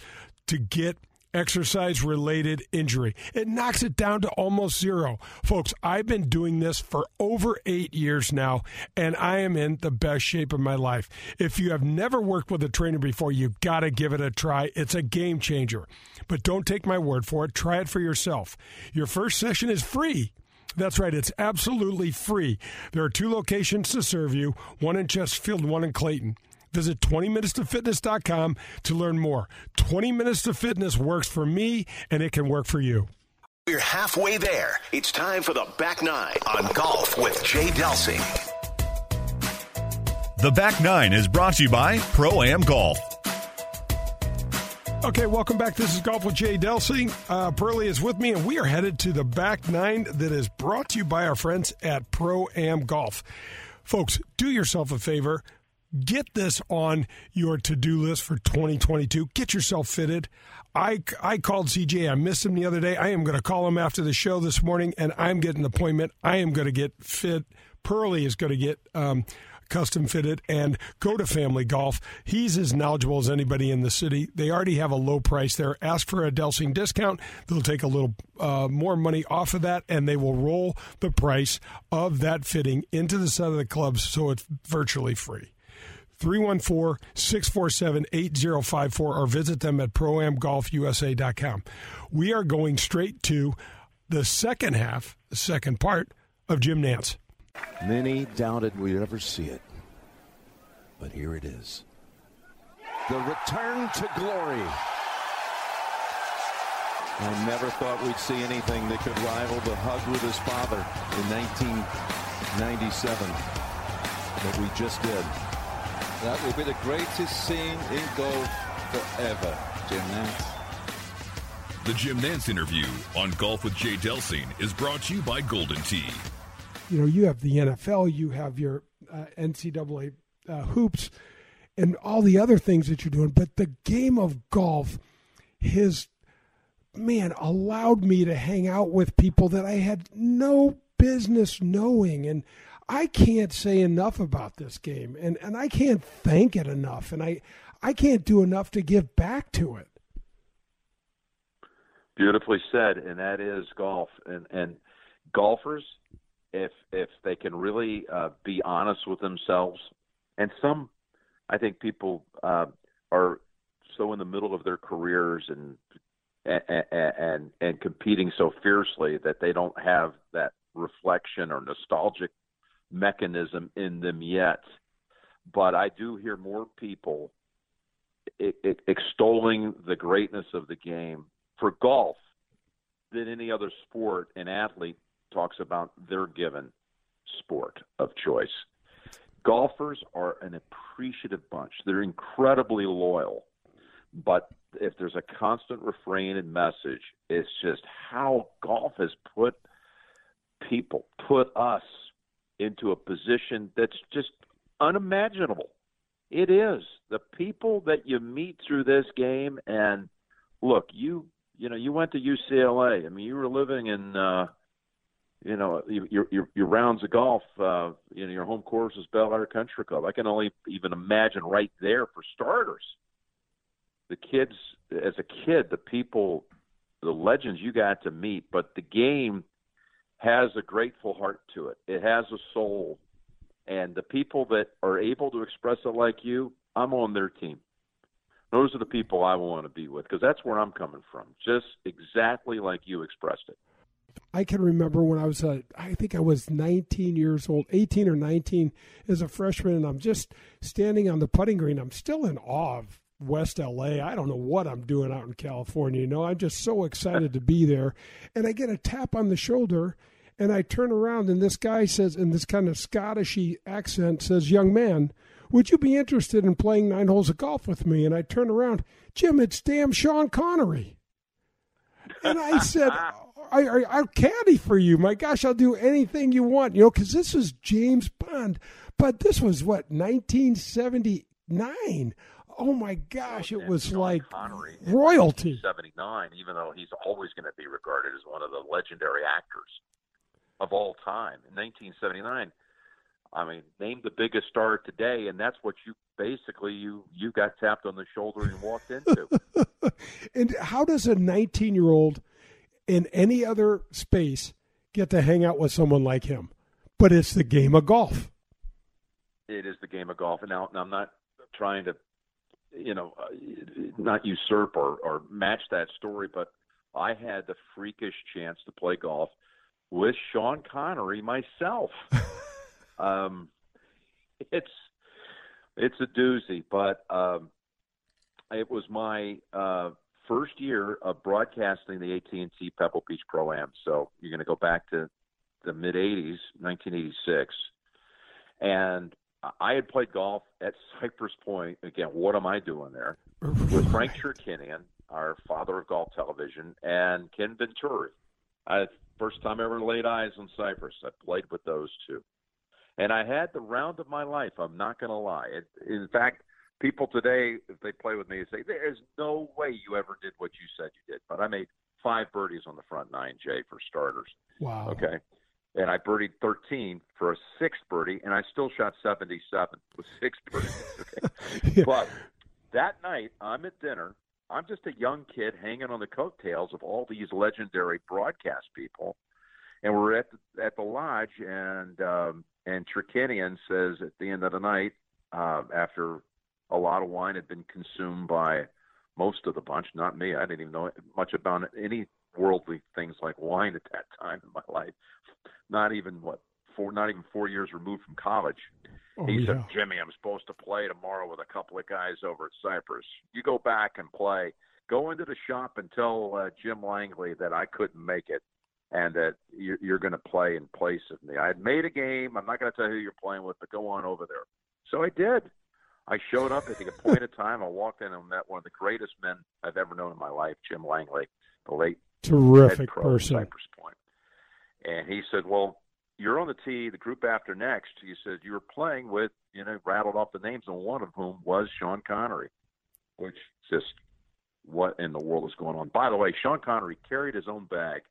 to get exercise related injury. It knocks it down to almost zero. Folks, I've been doing this for over eight years now, and I am in the best shape of my life. If you have never worked with a trainer before, you've got to give it a try. It's a game changer. But don't take my word for it, try it for yourself. Your first session is free. That's right, it's absolutely free. There are two locations to serve you one in Chesterfield, one in Clayton. Visit 20minutes2fitness.com to learn more. 20 Minutes to Fitness works for me, and it can work for you. We're halfway there. It's time for the back nine on golf with Jay Delsing. The back nine is brought to you by Pro Am Golf. Okay, welcome back. This is Golf with Jay Delsing. Uh, Pearlie is with me, and we are headed to the back nine that is brought to you by our friends at Pro Am Golf. Folks, do yourself a favor. Get this on your to do list for 2022. Get yourself fitted. I, I called CJ. I missed him the other day. I am going to call him after the show this morning, and I'm getting an appointment. I am going to get fit. Pearlie is going to get um, custom fitted and go to Family Golf. He's as knowledgeable as anybody in the city. They already have a low price there. Ask for a Delsing discount. They'll take a little uh, more money off of that and they will roll the price of that fitting into the set of the clubs so it's virtually free. 314 647 8054 or visit them at proamgolfusa.com. We are going straight to the second half, the second part of Jim Nantz. Many doubted we'd ever see it, but here it is. The return to glory. I never thought we'd see anything that could rival the hug with his father in 1997, but we just did. That will be the greatest scene in golf forever, Jim Nantz. The Jim Nantz interview on Golf with Jay Delsing is brought to you by Golden Tee. You know, you have the NFL, you have your uh, NCAA uh, hoops, and all the other things that you're doing, but the game of golf has, man, allowed me to hang out with people that I had no business knowing. And I can't say enough about this game, and, and I can't thank it enough, and I, I can't do enough to give back to it. Beautifully said, and that is golf. And and golfers, if if they can really uh, be honest with themselves, and some, I think people uh, are so in the middle of their careers and and, and and competing so fiercely that they don't have that reflection or nostalgic mechanism in them yet. But I do hear more people extolling the greatness of the game for golf than any other sport an athlete talks about their given sport of choice. Golfers are an appreciative bunch. They're incredibly loyal. But if there's a constant refrain and message, it's just how golf has put people, put us into a position that's just unimaginable. It is. The people that you meet through this game and look, you you know, you went to UCLA. I mean, you were living in, uh, you know, your your your rounds of golf. Uh, you know, your home course is Bel Air Country Club. I can only even imagine right there for starters. The kids, as a kid, the people, the legends you got to meet. But the game has a grateful heart to it. It has a soul, and the people that are able to express it like you, I'm on their team. Those are the people I want to be with because that's where I'm coming from. Just exactly like you expressed it. I can remember when I was, uh, I think I was 19 years old, 18 or 19 as a freshman, and I'm just standing on the putting green. I'm still in awe of West LA. I don't know what I'm doing out in California. You know, I'm just so excited to be there. And I get a tap on the shoulder, and I turn around, and this guy says, in this kind of Scottishy accent, says, Young man, would you be interested in playing nine holes of golf with me? And I turn around, Jim, it's damn Sean Connery. And I said, I, I, I'll caddy for you. My gosh, I'll do anything you want, you know, because this is James Bond. But this was what, 1979? Oh my gosh, it was Sean like Connery royalty. 79, even though he's always going to be regarded as one of the legendary actors of all time. In 1979, I mean, name the biggest star today, and that's what you basically you you got tapped on the shoulder and walked into. and how does a 19 year old in any other space get to hang out with someone like him? But it's the game of golf. It is the game of golf, and now I'm not trying to, you know, uh, not usurp or, or match that story, but I had the freakish chance to play golf with Sean Connery myself. um, it's it's a doozy, but um, it was my uh, first year of broadcasting the AT&T Pebble Beach Pro Am. So you're going to go back to the mid '80s, 1986, and I had played golf at Cypress Point. Again, what am I doing there? With Frank Chirkinian, our father of golf television, and Ken Venturi. I first time I ever laid eyes on Cypress. I played with those two and I had the round of my life. I'm not going to lie. It, in fact, people today, if they play with me, they say there's no way you ever did what you said you did. But I made five birdies on the front nine, Jay, for starters. Wow. Okay. And I birdied 13 for a sixth birdie, and I still shot 77 with six birdies. Okay. yeah. But that night, I'm at dinner. I'm just a young kid hanging on the coattails of all these legendary broadcast people, and we're at the, at the lodge, and um, and Chirkinian says at the end of the night, uh, after a lot of wine had been consumed by most of the bunch, not me. I didn't even know much about any worldly things like wine at that time in my life. Not even what four, not even four years removed from college. Oh, he yeah. said, Jimmy, I'm supposed to play tomorrow with a couple of guys over at Cypress. You go back and play. Go into the shop and tell uh, Jim Langley that I couldn't make it and that you're, you're going to play in place of me. I had made a game. I'm not going to tell you who you're playing with, but go on over there. So I did. I showed up at the appointed time. I walked in and met one of the greatest men I've ever known in my life, Jim Langley, the late Terrific head pro person. at Cypress Point. And he said, "Well, you're on the tee. The group after next." He said, "You were playing with, you know, rattled off the names, and one of whom was Sean Connery, which just what in the world is going on?" By the way, Sean Connery carried his own bag.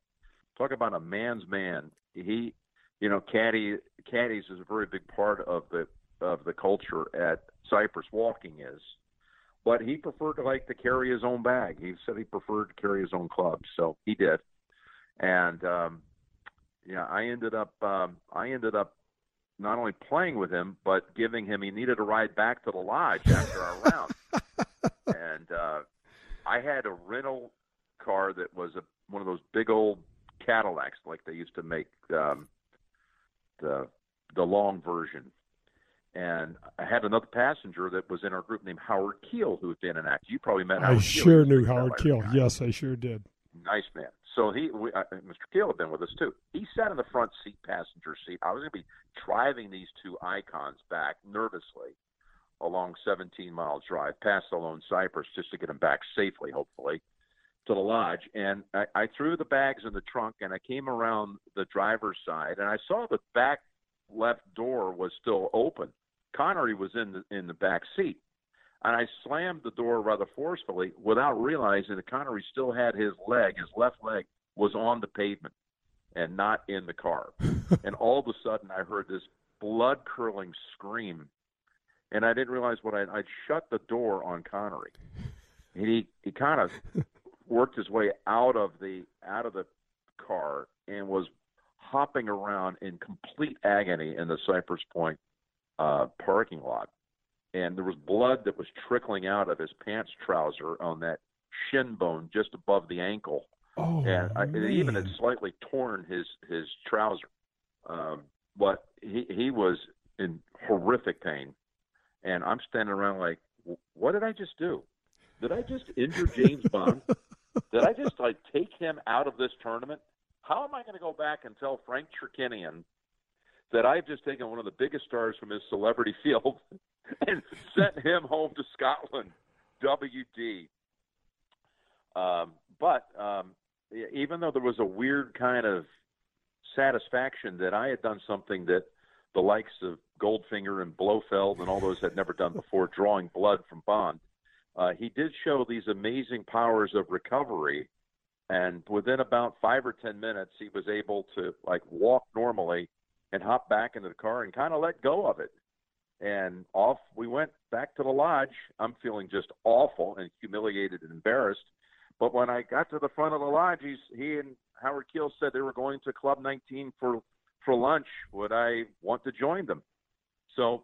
Talk about a man's man. He, you know, caddy caddies is a very big part of the of the culture at Cypress. Walking is, but he preferred to like to carry his own bag. He said he preferred to carry his own club, so he did. And um, yeah, I ended up um, I ended up not only playing with him but giving him he needed a ride back to the lodge after our round. And uh, I had a rental car that was a one of those big old Cadillacs like they used to make um, the the long version. And I had another passenger that was in our group named Howard Keel, who had been an actor. You probably met I Howard Keel. sure knew Howard Keel. Yes, I sure did. nice man. So he, we, uh, Mr. Keel had been with us too. He sat in the front seat, passenger seat. I was going to be driving these two icons back nervously along 17 mile drive past the Lone Cypress just to get them back safely, hopefully, to the lodge. And I, I threw the bags in the trunk and I came around the driver's side and I saw the back left door was still open. Connery was in the in the back seat. And I slammed the door rather forcefully without realizing that Connery still had his leg, his left leg was on the pavement and not in the car. and all of a sudden I heard this blood curdling scream. And I didn't realize what I I'd shut the door on Connery. And he he kind of worked his way out of the out of the car and was hopping around in complete agony in the Cypress Point uh, parking lot, and there was blood that was trickling out of his pants trouser on that shin bone just above the ankle, Oh, and I, it even had slightly torn his his trouser. Um, but he he was in horrific pain, and I'm standing around like, what did I just do? Did I just injure James Bond? Did I just like take him out of this tournament? How am I going to go back and tell Frank Chirkinian that I've just taken one of the biggest stars from his celebrity field and sent him home to Scotland? WD. Um, but um, even though there was a weird kind of satisfaction that I had done something that the likes of Goldfinger and Blofeld and all those had never done before, drawing blood from Bond, uh, he did show these amazing powers of recovery. And within about five or ten minutes, he was able to like walk normally and hop back into the car and kind of let go of it. And off we went back to the lodge. I'm feeling just awful and humiliated and embarrassed. But when I got to the front of the lodge, he's, he and Howard Keel said they were going to Club 19 for for lunch. Would I want to join them? So,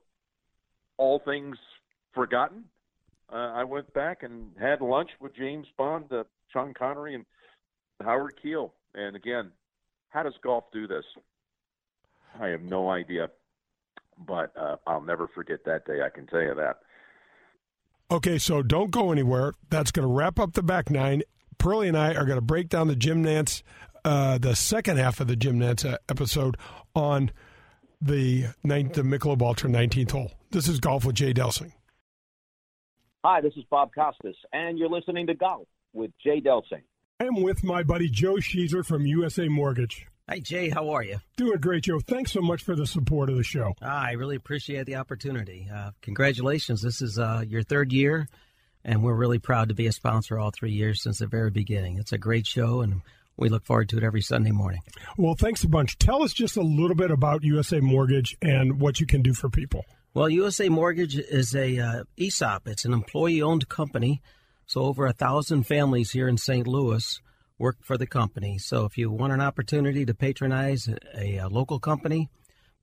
all things forgotten, uh, I went back and had lunch with James Bond, uh, Sean Connery, and Howard Keel. And again, how does golf do this? I have no idea, but uh, I'll never forget that day. I can tell you that. Okay, so don't go anywhere. That's going to wrap up the back nine. Pearlie and I are going to break down the Jim Nantz, uh, the second half of the Jim Nantz uh, episode on the ninth, the Michelob Ultra 19th hole. This is Golf with Jay Delsing. Hi, this is Bob Costas, and you're listening to Golf with Jay Delsing. I am with my buddy Joe Sheezer from USA Mortgage. Hi, Jay. How are you? Doing great, Joe. Thanks so much for the support of the show. Ah, I really appreciate the opportunity. Uh, congratulations. This is uh, your third year, and we're really proud to be a sponsor all three years since the very beginning. It's a great show, and we look forward to it every Sunday morning. Well, thanks a bunch. Tell us just a little bit about USA Mortgage and what you can do for people. Well, USA Mortgage is a uh, ESOP. It's an employee-owned company, so over a thousand families here in St. Louis work for the company. So if you want an opportunity to patronize a, a local company,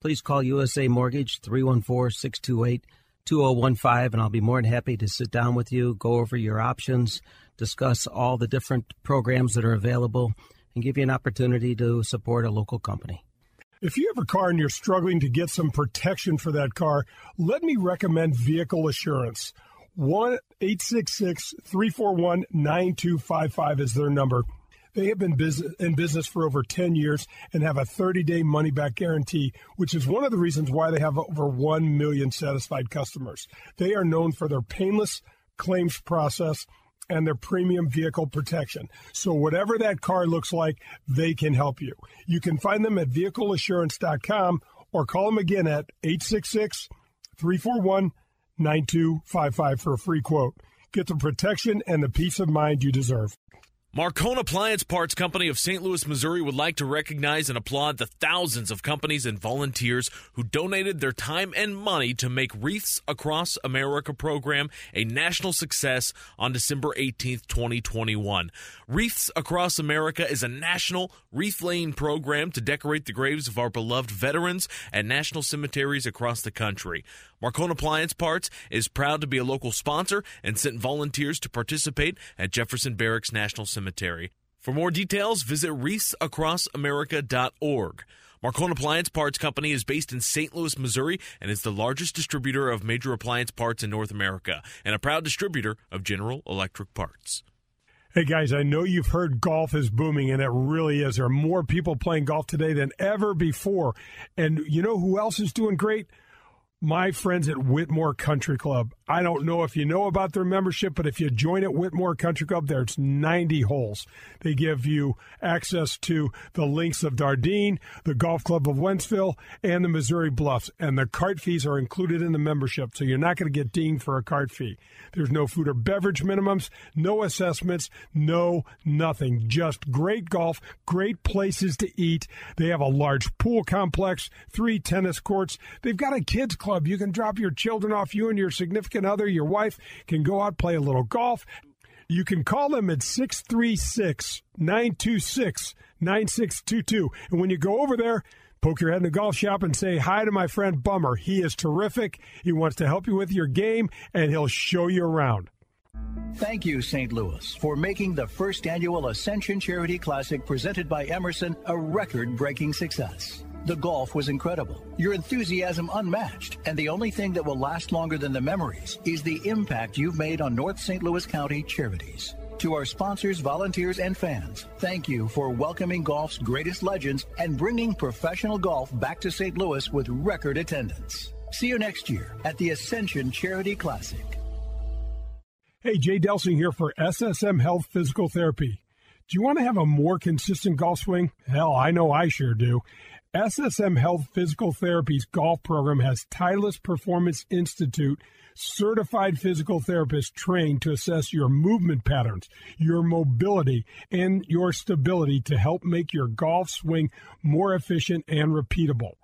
please call USA Mortgage 314 628 2015, and I'll be more than happy to sit down with you, go over your options, discuss all the different programs that are available, and give you an opportunity to support a local company. If you have a car and you're struggling to get some protection for that car, let me recommend Vehicle Assurance. 1 866 341 9255 is their number. They have been in business for over 10 years and have a 30 day money back guarantee, which is one of the reasons why they have over 1 million satisfied customers. They are known for their painless claims process and their premium vehicle protection. So, whatever that car looks like, they can help you. You can find them at vehicleassurance.com or call them again at 866 341 9255 for a free quote. Get the protection and the peace of mind you deserve. Marcone Appliance Parts Company of St. Louis, Missouri would like to recognize and applaud the thousands of companies and volunteers who donated their time and money to make Wreaths Across America program a national success on December 18th, 2021. Wreaths Across America is a national wreath laying program to decorate the graves of our beloved veterans at national cemeteries across the country. Marcone Appliance Parts is proud to be a local sponsor and sent volunteers to participate at Jefferson Barracks National Cemetery. For more details, visit wreathsacrossamerica.org. Marcone Appliance Parts Company is based in St. Louis, Missouri, and is the largest distributor of major appliance parts in North America, and a proud distributor of General Electric parts. Hey guys, I know you've heard golf is booming, and it really is. There are more people playing golf today than ever before. And you know who else is doing great? my friends at Whitmore Country Club. I don't know if you know about their membership, but if you join at Whitmore Country Club, there's 90 holes. They give you access to the links of Dardenne, the Golf Club of Wentzville, and the Missouri Bluffs. And the cart fees are included in the membership, so you're not going to get dinged for a cart fee. There's no food or beverage minimums, no assessments, no nothing. Just great golf, great places to eat. They have a large pool complex, three tennis courts. They've got a kids club club. You can drop your children off. You and your significant other, your wife, can go out, play a little golf. You can call them at 636 926 9622. And when you go over there, poke your head in the golf shop and say hi to my friend Bummer. He is terrific. He wants to help you with your game, and he'll show you around. Thank you, St. Louis, for making the first annual Ascension Charity Classic presented by Emerson a record breaking success. The golf was incredible, your enthusiasm unmatched, and the only thing that will last longer than the memories is the impact you've made on North St. Louis County charities. To our sponsors, volunteers, and fans, thank you for welcoming golf's greatest legends and bringing professional golf back to St. Louis with record attendance. See you next year at the Ascension Charity Classic. Hey, Jay Delsing here for SSM Health Physical Therapy. Do you want to have a more consistent golf swing? Hell, I know I sure do. SSM Health Physical Therapy's golf program has Titleist Performance Institute certified physical therapists trained to assess your movement patterns, your mobility, and your stability to help make your golf swing more efficient and repeatable.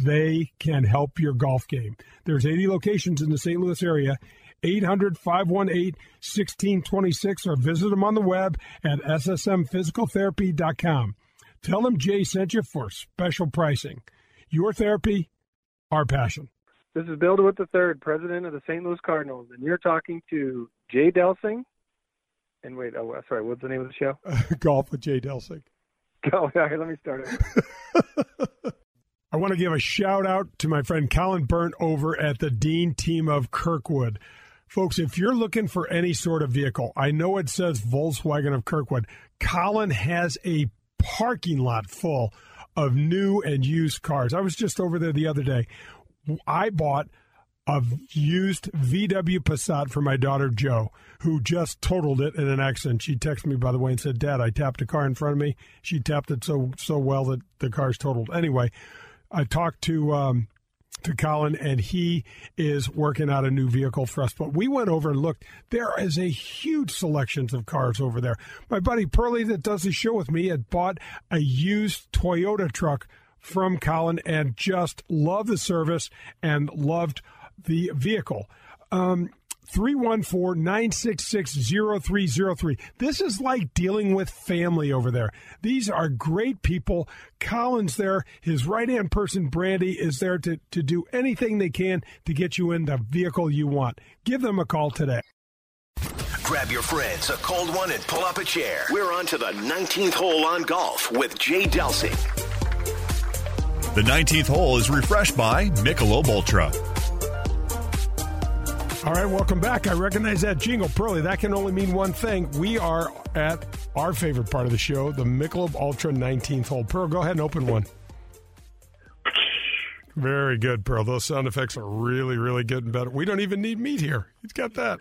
They can help your golf game. There's 80 locations in the St. Louis area. 800 518 1626 or visit them on the web at ssmphysicaltherapy.com. Tell them Jay sent you for special pricing. Your therapy, our passion. This is Bill DeWitt III, president of the St. Louis Cardinals, and you're talking to Jay Delsing. And wait, oh, sorry, what's the name of the show? Golf with Jay Delsing. Oh, let me start it. I want to give a shout out to my friend Colin Burnt over at the Dean team of Kirkwood. Folks, if you're looking for any sort of vehicle, I know it says Volkswagen of Kirkwood. Colin has a parking lot full of new and used cars. I was just over there the other day. I bought a used VW Passat for my daughter Joe, who just totaled it in an accident. She texted me by the way and said, "Dad, I tapped a car in front of me. She tapped it so so well that the car's totaled." Anyway, I talked to um, to Colin, and he is working out a new vehicle for us. But we went over and looked. There is a huge selections of cars over there. My buddy Pearlie, that does the show with me, had bought a used Toyota truck from Colin and just loved the service and loved the vehicle. Um, 314 966 0303. This is like dealing with family over there. These are great people. Colin's there. His right hand person, Brandy, is there to, to do anything they can to get you in the vehicle you want. Give them a call today. Grab your friends, a cold one, and pull up a chair. We're on to the 19th hole on golf with Jay Delsing. The 19th hole is refreshed by Michelob Ultra. All right, welcome back. I recognize that jingle, Pearly. That can only mean one thing. We are at our favorite part of the show, the Michelob Ultra 19th hole. Pearl, go ahead and open one. Very good, Pearl. Those sound effects are really, really getting better. We don't even need meat here. He's got that.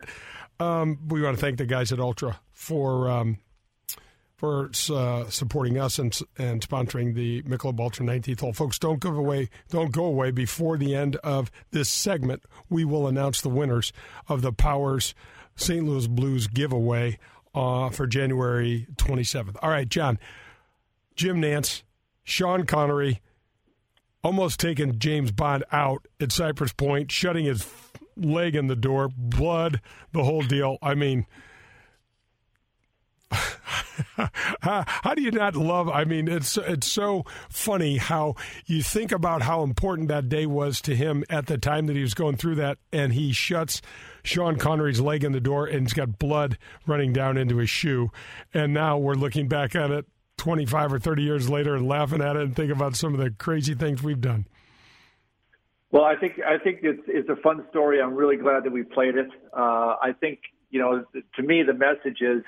Um, we want to thank the guys at Ultra for um, for uh, supporting us and and sponsoring the Michelob Ultra 19th hole. Folks, don't go away. Don't go away before the end of this segment. We will announce the winners of the Powers St. Louis Blues giveaway uh, for January 27th. All right, John, Jim Nantz, Sean Connery, almost taking James Bond out at Cypress Point, shutting his leg in the door, blood, the whole deal. I mean how, how, do you not love? I mean, it's it's so funny how you think about how important that day was to him at the time that he was going through that, and he shuts Sean Connery's leg in the door, and he's got blood running down into his shoe, and now we're looking back at it 25 or 30 years later and laughing at it and think about some of the crazy things we've done. Well, I think I think it's it's a fun story. I'm really glad that we played it. Uh, I think you know, to me, the message is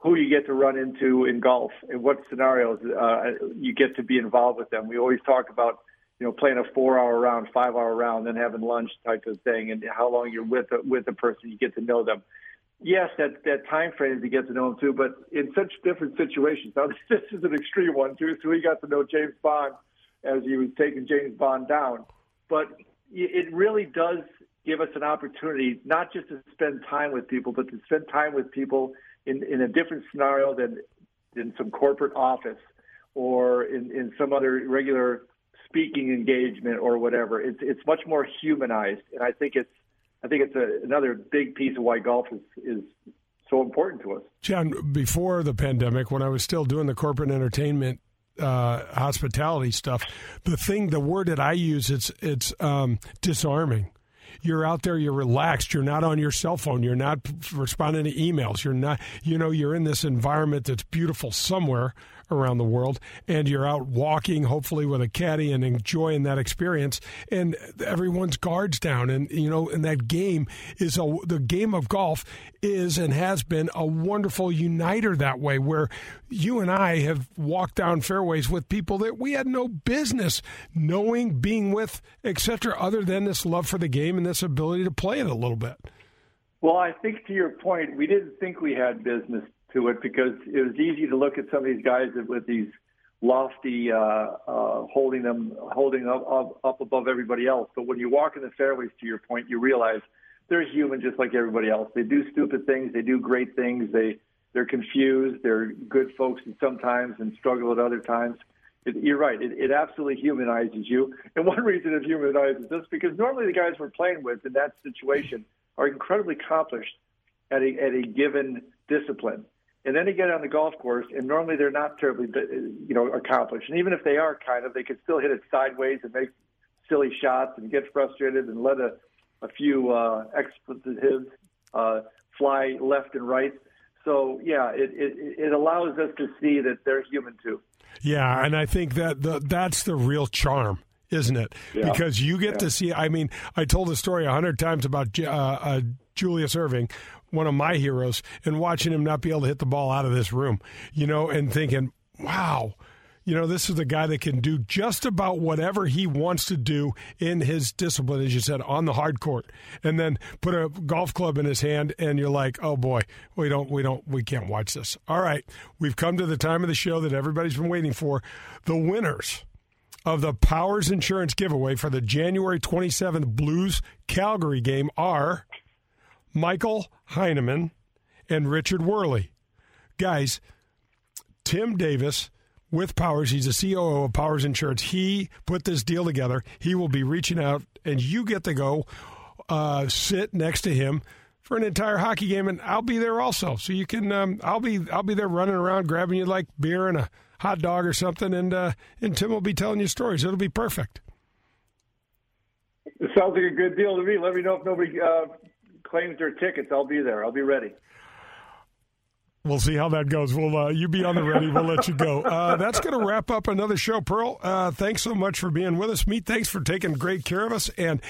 who you get to run into in golf and what scenarios uh, you get to be involved with them. We always talk about you know playing a four-hour round, five-hour round, then having lunch type of thing, and how long you're with a, with a person, you get to know them. Yes, that that time frame to get to know them too, but in such different situations. Now this is an extreme one too, so we got to know James Bond as he was taking James Bond down, but it really does give us an opportunity not just to spend time with people, but to spend time with people in, in a different scenario than in some corporate office or in, in some other regular speaking engagement or whatever. It's it's much more humanized, and I think it's I think it's a, another big piece of why golf is is so important to us. John, before the pandemic, when I was still doing the corporate entertainment uh, hospitality stuff, the thing, the word that I use, it's it's um, disarming you're out there, you're relaxed, you're not on your cell phone, you're not responding to emails, you're not, you know, you're in this environment that's beautiful somewhere around the world and you're out walking hopefully with a caddy and enjoying that experience. And everyone's guards down. And you know and that game is a the game of golf is and has been a wonderful uniter that way where you and I have walked down fairways with people that we had no business knowing being with etc other than this love for the game and this ability to play it a little bit. Well, I think to your point, we didn't think we had business to it because it was easy to look at some of these guys with these lofty, uh, uh, holding them, holding up, up, up above everybody else. But when you walk in the fairways, to your point, you realize they're human just like everybody else. They do stupid things. They do great things. They, they're confused. They're good folks sometimes and struggle at other times. It, you're right. It, it absolutely humanizes you. And one reason it humanizes us because normally the guys we're playing with in that situation are incredibly accomplished at a, at a given discipline and then they get on the golf course, and normally they're not terribly, you know, accomplished. And even if they are kind of, they can still hit it sideways and make silly shots and get frustrated and let a, a few uh, expletives uh, fly left and right. So yeah, it, it it allows us to see that they're human too. Yeah, and I think that the, that's the real charm isn't it? Yeah. Because you get yeah. to see. I mean, I told a story a hundred times about uh, uh, Julius Erving, one of my heroes, and watching him not be able to hit the ball out of this room, you know, and thinking, wow. You know, this is the guy that can do just about whatever he wants to do in his discipline, as you said, on the hard court, and then put a golf club in his hand, and you're like, "Oh boy, we don't, we don't, we can't watch this." All right, we've come to the time of the show that everybody's been waiting for. The winners of the Powers Insurance giveaway for the January 27th Blues Calgary game are Michael Heineman and Richard Worley. Guys, Tim Davis with Powers, he's the COO of Powers Insurance. He put this deal together. He will be reaching out, and you get to go uh, sit next to him for an entire hockey game, and I'll be there also. So you can, um, I'll be, I'll be there running around, grabbing you like beer and a hot dog or something, and uh, and Tim will be telling you stories. It'll be perfect. It sounds like a good deal to me. Let me know if nobody uh, claims their tickets. I'll be there. I'll be ready. We'll see how that goes. We'll uh, you be on the ready. We'll let you go. Uh, that's going to wrap up another show, Pearl. Uh, thanks so much for being with us. Meet, thanks for taking great care of us. And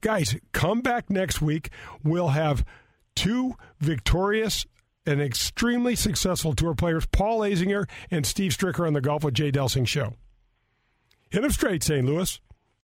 guys, come back next week. We'll have two victorious and extremely successful tour players, Paul Azinger and Steve Stricker, on the Golf with Jay Delsing show. Hit them straight, St. Louis.